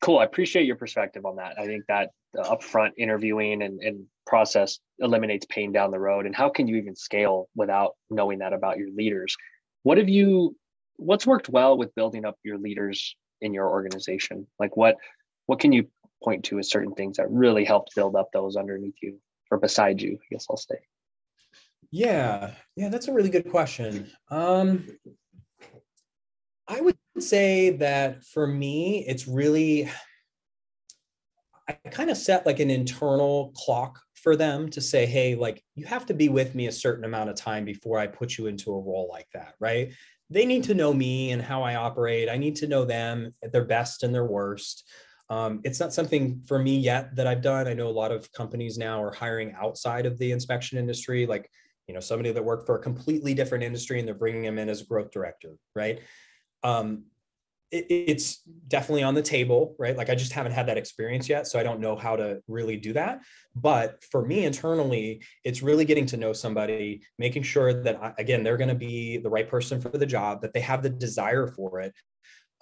cool. I appreciate your perspective on that. I think that the upfront interviewing and, and process eliminates pain down the road. And how can you even scale without knowing that about your leaders? What have you what's worked well with building up your leaders in your organization? Like what what can you point to as certain things that really helped build up those underneath you or beside you i guess i'll say? Yeah. Yeah that's a really good question. Um i would say that for me it's really i kind of set like an internal clock for them to say, hey, like you have to be with me a certain amount of time before I put you into a role like that, right? They need to know me and how I operate. I need to know them at their best and their worst. Um, it's not something for me yet that I've done. I know a lot of companies now are hiring outside of the inspection industry, like you know somebody that worked for a completely different industry and they're bringing them in as a growth director, right? Um, it, it's definitely on the table, right? Like I just haven't had that experience yet. So I don't know how to really do that. But for me internally, it's really getting to know somebody, making sure that, I, again, they're going to be the right person for the job, that they have the desire for it.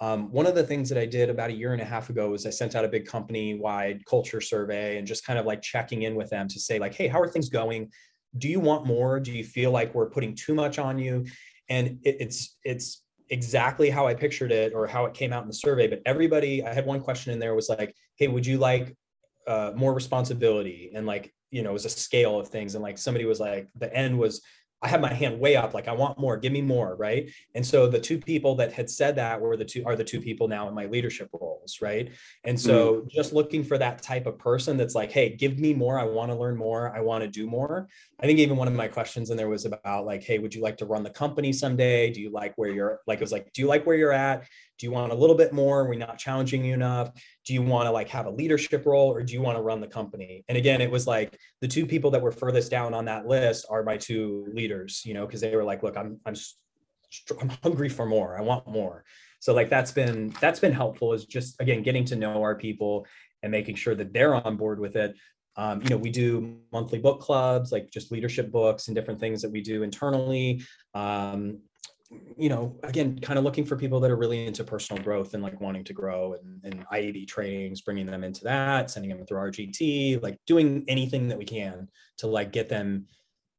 Um, one of the things that I did about a year and a half ago was I sent out a big company wide culture survey and just kind of like checking in with them to say, like, hey, how are things going? Do you want more? Do you feel like we're putting too much on you? And it, it's it's exactly how I pictured it or how it came out in the survey, but everybody, I had one question in there was like, hey, would you like uh, more responsibility? And like, you know, it was a scale of things. And like somebody was like, the end was I have my hand way up, like I want more, give me more, right? And so the two people that had said that were the two are the two people now in my leadership roles, right? And so mm-hmm. just looking for that type of person that's like, hey, give me more, I want to learn more, I want to do more. I think even one of my questions in there was about like, hey, would you like to run the company someday? Do you like where you're like it was like, do you like where you're at? Do you want a little bit more? Are we not challenging you enough? Do you want to like have a leadership role or do you want to run the company? And again, it was like the two people that were furthest down on that list are my two leaders, you know, because they were like, look, I'm I'm I'm hungry for more. I want more. So like that's been that's been helpful is just again getting to know our people and making sure that they're on board with it. Um, you know, we do monthly book clubs, like just leadership books and different things that we do internally. Um, you know, again, kind of looking for people that are really into personal growth and like wanting to grow and, and trainings, bringing them into that, sending them through RGT, like doing anything that we can to like get them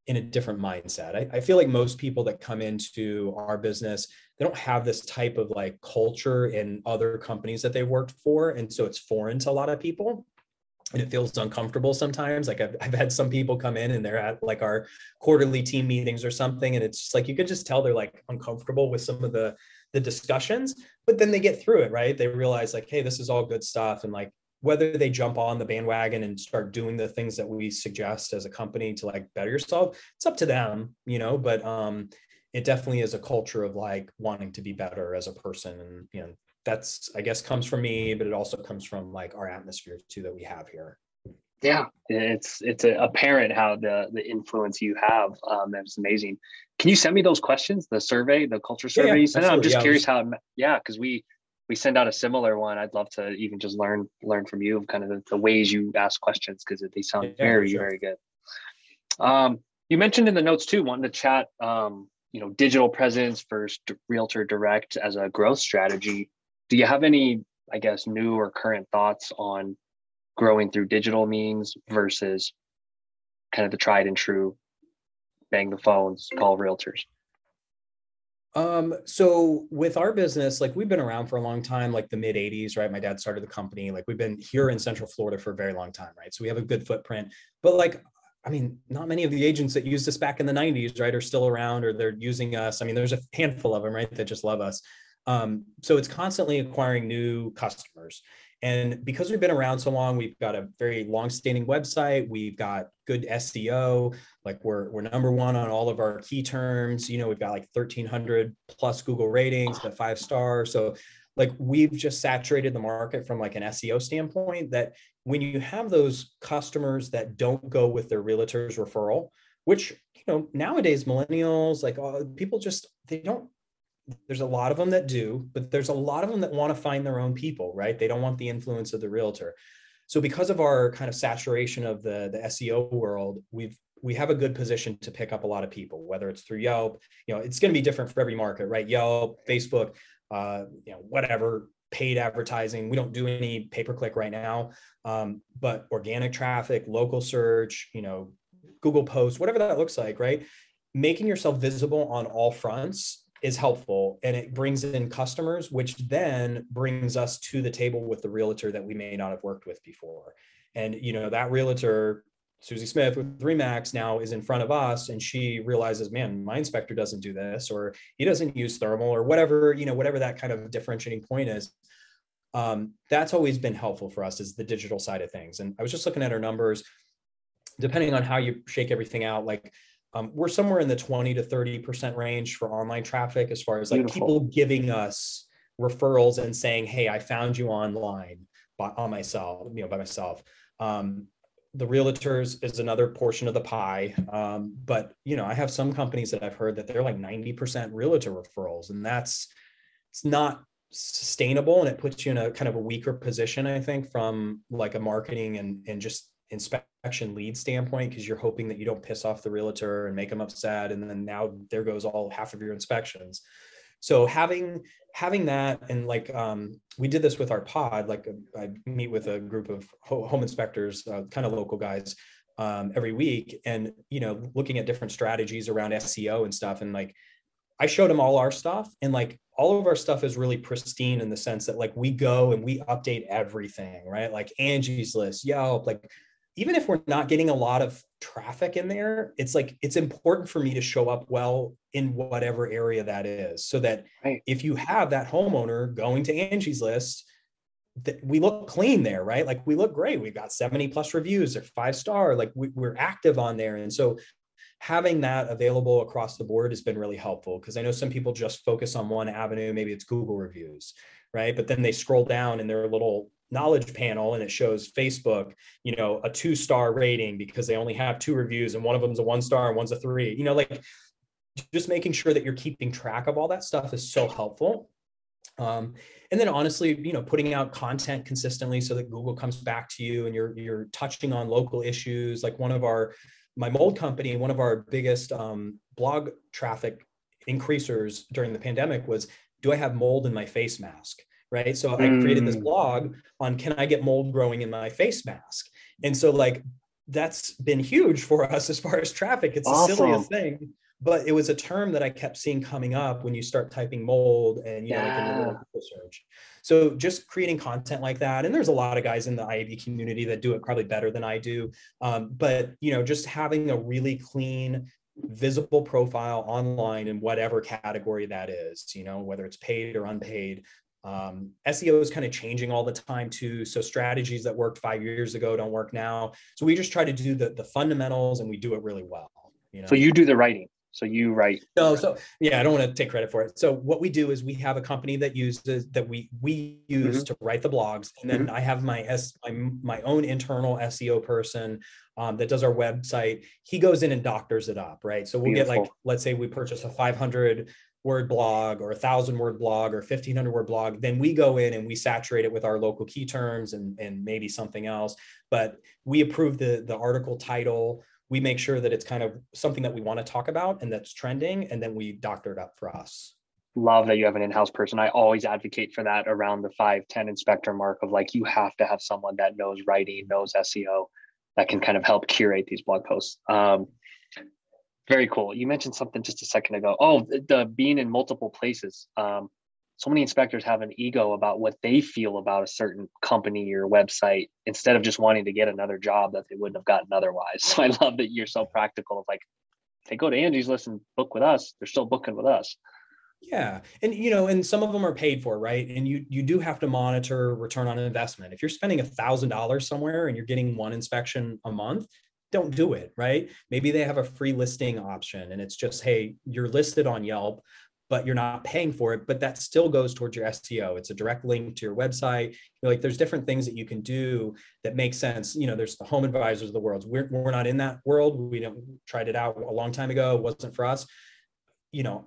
in a different mindset. I, I feel like most people that come into our business, they don't have this type of like culture in other companies that they worked for. And so it's foreign to a lot of people. And it feels uncomfortable sometimes. Like I've, I've had some people come in and they're at like our quarterly team meetings or something, and it's just like you could just tell they're like uncomfortable with some of the the discussions, but then they get through it, right? They realize like, hey, this is all good stuff, and like whether they jump on the bandwagon and start doing the things that we suggest as a company to like better yourself, it's up to them, you know. But um, it definitely is a culture of like wanting to be better as a person, and you know that's I guess comes from me, but it also comes from like our atmosphere too that we have here. Yeah, it's it's apparent how the the influence you have. Um, that's amazing. Can you send me those questions, the survey, the culture survey yeah, yeah, you sent? I'm just yeah, curious how. Yeah, because we we send out a similar one. I'd love to even just learn learn from you of kind of the, the ways you ask questions because they sound very sure. very good. Um, you mentioned in the notes too, wanting to chat. Um, you know, digital presence versus realtor direct as a growth strategy do you have any i guess new or current thoughts on growing through digital means versus kind of the tried and true bang the phones call realtors um, so with our business, like we've been around for a long time, like the mid 80s, right? My dad started the company. Like we've been here in Central Florida for a very long time, right? So we have a good footprint. But like, I mean, not many of the agents that used us back in the 90s, right, are still around or they're using us. I mean, there's a handful of them, right, that just love us. Um, so it's constantly acquiring new customers. And because we've been around so long, we've got a very long-standing website. We've got good SEO. Like we're we're number one on all of our key terms. You know, we've got like 1,300 plus Google ratings, the five stars. So like we've just saturated the market from like an SEO standpoint. That when you have those customers that don't go with their realtor's referral, which you know nowadays millennials like uh, people just they don't there's a lot of them that do, but there's a lot of them that want to find their own people, right? They don't want the influence of the realtor. So because of our kind of saturation of the, the SEO world, we've we have a good position to pick up a lot of people, whether it's through Yelp, you know, it's going to be different for every market, right? Yelp, Facebook, uh, you know, whatever, paid advertising. We don't do any pay per click right now, um, but organic traffic, local search, you know, Google posts, whatever that looks like, right? Making yourself visible on all fronts is helpful and it brings in customers, which then brings us to the table with the realtor that we may not have worked with before. And you know that realtor, Susie Smith with Remax now is in front of us, and she realizes, man, my inspector doesn't do this, or he doesn't use thermal, or whatever you know, whatever that kind of differentiating point is. Um, that's always been helpful for us is the digital side of things. And I was just looking at our numbers. Depending on how you shake everything out, like um, we're somewhere in the 20 to 30% range for online traffic as far as like Beautiful. people giving us referrals and saying, Hey, I found you online by, on myself, you know, by myself. Um, the realtors is another portion of the pie. Um, but you know, I have some companies that I've heard that they're like 90% realtor referrals and that's, it's not sustainable and it puts you in a kind of a weaker position, I think, from like a marketing and, and just inspection lead standpoint because you're hoping that you don't piss off the realtor and make them upset and then now there goes all half of your inspections. So having having that and like um, we did this with our pod like uh, i meet with a group of home inspectors uh, kind of local guys um, every week and you know looking at different strategies around seo and stuff and like i showed them all our stuff and like all of our stuff is really pristine in the sense that like we go and we update everything right? Like angie's list yelp like even if we're not getting a lot of traffic in there, it's like it's important for me to show up well in whatever area that is. So that right. if you have that homeowner going to Angie's list, that we look clean there, right? Like we look great. We've got 70 plus reviews, they're five star, like we, we're active on there. And so having that available across the board has been really helpful because I know some people just focus on one avenue, maybe it's Google reviews, right? But then they scroll down in their little knowledge panel and it shows Facebook, you know, a two star rating because they only have two reviews and one of them's a one star and one's a three. You know, like just making sure that you're keeping track of all that stuff is so helpful. Um, and then honestly, you know, putting out content consistently so that Google comes back to you and you're you're touching on local issues. Like one of our my mold company, one of our biggest um, blog traffic increasers during the pandemic was, do I have mold in my face mask? Right? So I created this mm. blog on can I get mold growing in my face mask? And so like that's been huge for *laughs* us as far as traffic. It's awesome. the silliest thing, but it was a term that I kept seeing coming up when you start typing mold and you know like in Google search. So just creating content like that, and there's a lot of guys in the IEB community that do it probably better than I do. Um, but you know, just having a really clean, visible profile online in whatever category that is, you know, whether it's paid or unpaid. Um, SEO is kind of changing all the time too. So strategies that worked five years ago don't work now. So we just try to do the the fundamentals and we do it really well. You know? So you do the writing. So you write. No, so yeah, I don't want to take credit for it. So what we do is we have a company that uses that we we use to write the blogs, and then I have my s my, my own internal SEO person um, that does our website. He goes in and doctors it up, right? So we'll get like let's say we purchase a 500 word blog or a thousand word blog or 1500 word blog then we go in and we saturate it with our local key terms and and maybe something else but we approve the the article title we make sure that it's kind of something that we want to talk about and that's trending and then we doctor it up for us Love that you have an in-house person. I always advocate for that around the five, 10 inspector mark of like, you have to have someone that knows writing, knows SEO that can kind of help curate these blog posts. Um, very cool. You mentioned something just a second ago. Oh, the, the being in multiple places. Um, so many inspectors have an ego about what they feel about a certain company or website instead of just wanting to get another job that they wouldn't have gotten otherwise. *laughs* So I love that you're so practical of like, they go to Angie's List and book with us, they're still booking with us. yeah and you know and some of them are paid for right and you you do have to monitor return on investment if you're spending a thousand dollars somewhere and you're getting one inspection a month don't do it right? Maybe they have a free listing option and it's just hey you're listed on yelp but you're not paying for it but that still goes towards your seo it's a direct link to your website. You know, like there's different things that you can do that make sense. You know there's the home advisors of the world. We're, we're not in that world. We don't tried it out a long time ago. It wasn't for us. You know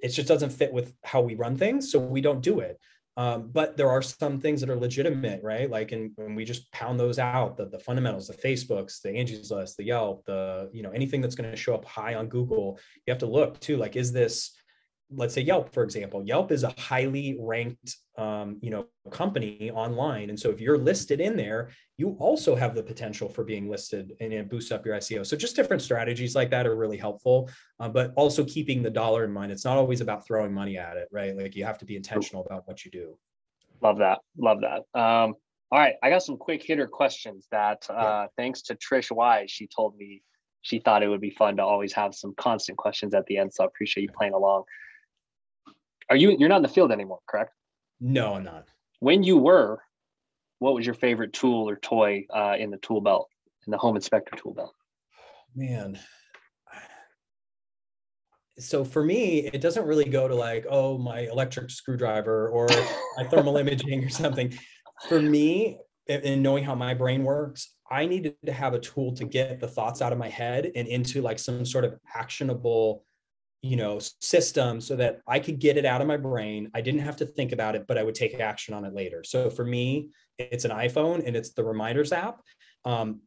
it just doesn't fit with how we run things so we don't do it um, but there are some things that are legitimate right? Like and, we just pound those out the, the fundamentals the facebooks the angie's list the yelp the you know anything that's going to show up high on google you have to look too like is this let's say Yelp, for example, Yelp is a highly ranked, um, you know, company online, and so if you're listed in there, you also have the potential for being listed and it boosts up your SEO. So just different strategies like that are really helpful, uh, but also keeping the dollar in mind. It's not always about throwing money at it, right? Like you have to be intentional about what you do. Love that. Love that. Um, all right. I got some quick hitter questions that, uh, thanks to Trish Wise, she told me she thought it would be fun to always have some constant questions at the end. So I appreciate you playing along. Are you, you're not in the field anymore, correct? No, I'm not. When you were, what was your favorite tool or toy uh, in the tool belt, in the home inspector tool belt? Man. So for me, it doesn't really go to like, oh, my electric screwdriver or my thermal *laughs* imaging or something. For me, and knowing how my brain works, I needed to have a tool to get the thoughts out of my head and into like some sort of actionable, you know, system so that I could get it out of my brain. I didn't have to think about it, but I would take action on it later. So for me, it's an iPhone and it's the reminders app. Um,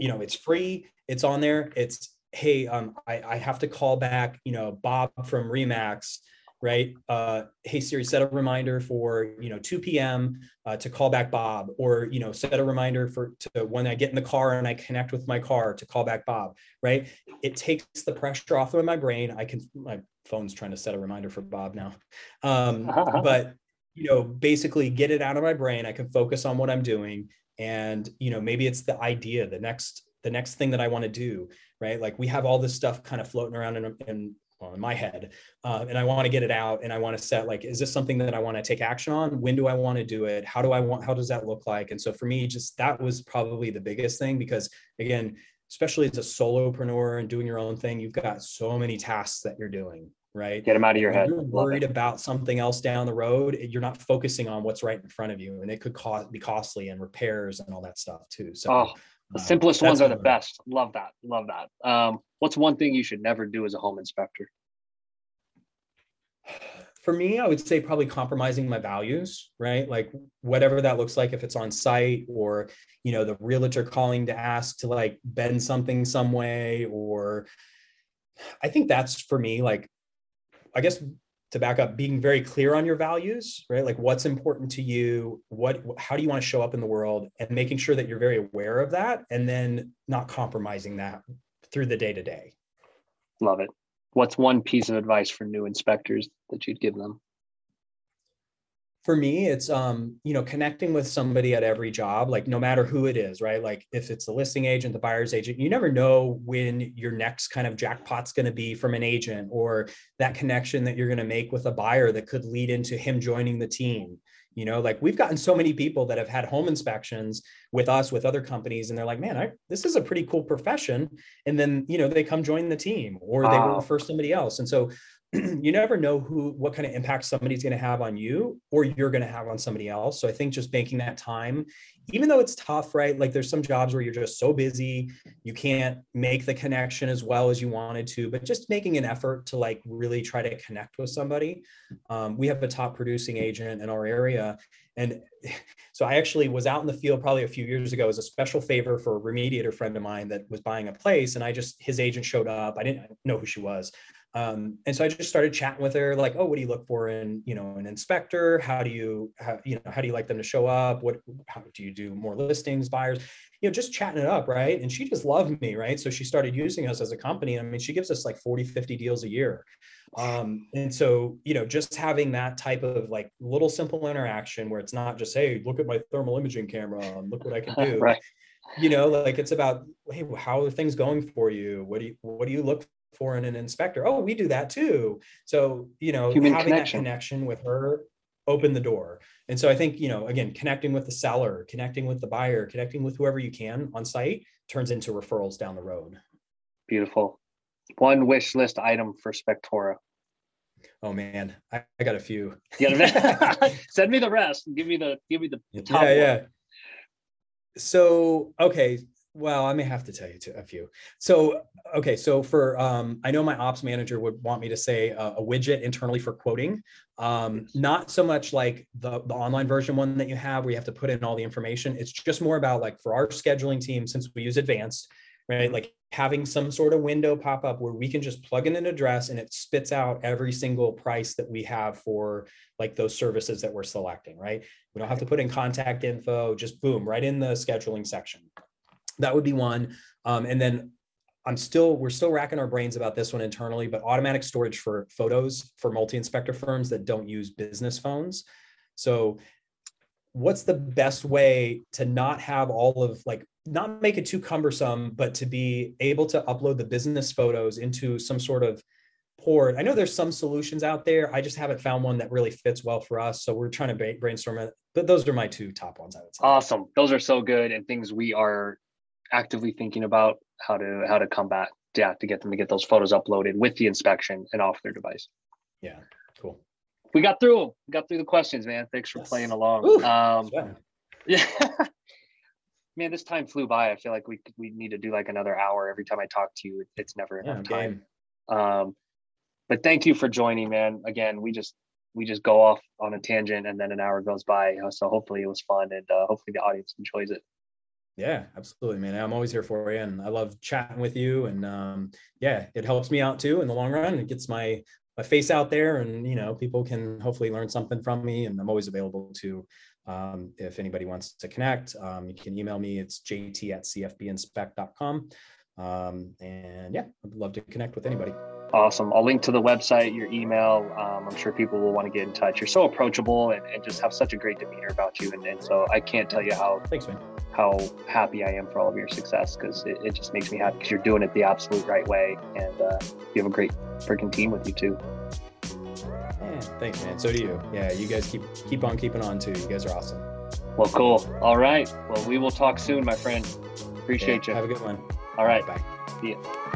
you know, it's free. It's on there. It's hey, um, I, I have to call back, you know, Bob from Remax, right? Uh, hey Siri, set a reminder for you know 2 p.m. Uh, to call back Bob, or you know, set a reminder for to when I get in the car and I connect with my car to call back Bob, right? It takes the pressure off of my brain. I can my phone's trying to set a reminder for Bob now, um, *laughs* but you know, basically get it out of my brain. I can focus on what I'm doing, and you know, maybe it's the idea, the next the next thing that I want to do, right? Like we have all this stuff kind of floating around in, in well, in my head, uh, and I want to get it out, and I want to set like, is this something that I want to take action on? When do I want to do it? How do I want? How does that look like? And so for me, just that was probably the biggest thing because again, especially as a solopreneur and doing your own thing, you've got so many tasks that you're doing, right? Get them out of your When head. You're worried about something else down the road. You're not focusing on what's right in front of you, and it could cost be costly and repairs and all that stuff too. So Oh, the simplest that's ones are the best. Love that. Love that. Um, what's one thing you should never do as a home inspector? *sighs* for me, I would say probably compromising my values, right? Like whatever that looks like, if it's on site or, you know, the realtor calling to ask to like bend something some way, or I think that's for me, like, I guess to back up, being very clear on your values, right? Like what's important to you, what, how do you want to show up in the world and making sure that you're very aware of that and then not compromising that through the day to day. Love it. what's one piece of advice for new inspectors that you'd give them? For me it's um you know connecting with somebody at every job like no matter who it is right? Like if it's the listing agent the buyer's agent you never know when your next kind of jackpot's going to be from an agent or that connection that you're going to make with a buyer that could lead into him joining the team. You know like we've gotten so many people that have had home inspections with us with other companies and they're like man I, this is a pretty cool profession. And then you know they come join the team or they refer somebody else. And so you never know who what kind of impact somebody's going to have on you or you're going to have on somebody else. So i think just banking that time even though it's tough right? Like there's some jobs where you're just so busy you can't make the connection as well as you wanted to but just making an effort to like really try to connect with somebody. Um, we have a top producing agent in our area and *laughs* so i actually was out in the field probably a few years ago as a special favor for a remediator friend of mine that was buying a place and i just his agent showed up. I didn't know who she was um, and so I just started chatting with her, like, oh, what do you look for in, you know, an inspector? How do you, how, you know, how do you like them to show up? What, how do you do more listings, buyers? You know, just chatting it up, right? And she just loved me, right? So she started using us as a company. I mean, she gives us like 40, 50 deals a year. Um, and so, you know, just having that type of like little simple interaction where it's not just, hey, look at my thermal imaging camera and look what I can *laughs* do. right. You know, like it's about, hey, how are things going for you? What do you, what do you look for in an inspector. Oh, we do that too. So, you know, Human having connection. that connection with her opened the door. And so I think, you know, again, connecting with the seller, connecting with the buyer, connecting with whoever you can on site turns into referrals down the road. Beautiful. One wish list item for Spectora. Oh man, I, I got a few. *laughs* *laughs* Send me the rest. Give me the give me the top. Yeah, one. yeah. So okay, well, I may have to tell you to, a few. So, okay, so for um, I know my ops manager would want me to say a, a widget internally for quoting, um, not so much like the the online version one that you have where you have to put in all the information. It's just more about like for our scheduling team, since we use advanced, right? Like having some sort of window pop up where we can just plug in an address and it spits out every single price that we have for like those services that we're selecting, right? We don't have to put in contact info, just boom, right in the scheduling section that would be one. Um, and then I'm still, we're still racking our brains about this one internally, but automatic storage for photos for multi-inspector firms that don't use business phones. So what's the best way to not have all of like, not make it too cumbersome, but to be able to upload the business photos into some sort of port. I know there's some solutions out there. I just haven't found one that really fits well for us. So we're trying to brainstorm it. But those are my two top ones, I would say. Awesome. Those are so good and things we are actively thinking about how to how to combat yeah to get them to get those photos uploaded with the inspection and off their device. Yeah, cool. We got through them. We got through the questions, man. Thanks for yes. playing along. Ooh, um, yeah. *laughs* yeah. man, this time flew by. I feel like we we need to do like another hour every time I talk to you. It's never enough yeah, time. Um, but thank you for joining, man. Again, we just we just go off on a tangent and then an hour goes by. So hopefully it was fun and uh, hopefully the audience enjoys it. Yeah, absolutely, man. I'm always here for you, and I love chatting with you. And um, yeah, it helps me out too in the long run. It gets my my face out there, and you know, people can hopefully learn something from me. And I'm always available to um, if anybody wants to connect. Um, you can email me. It's jt at cfbinspect.com. Um, and yeah, I'd love to connect with anybody. Awesome. I'll link to the website, your email. Um, I'm sure people will want to get in touch. You're so approachable and, and just have such a great demeanor about you. And, and so I can't tell you how thanks, man. How happy I am for all of your success because it, it, just makes me happy because you're doing it the absolute right way, and uh, you have a great freaking team with you too. Yeah, thanks, man. So do you. Yeah, you guys keep keep on keeping on too. You guys are awesome. Well, cool. All right. Well, we will talk soon, my friend. Appreciate yeah, you. Have a good one. All right. Bye. See ya.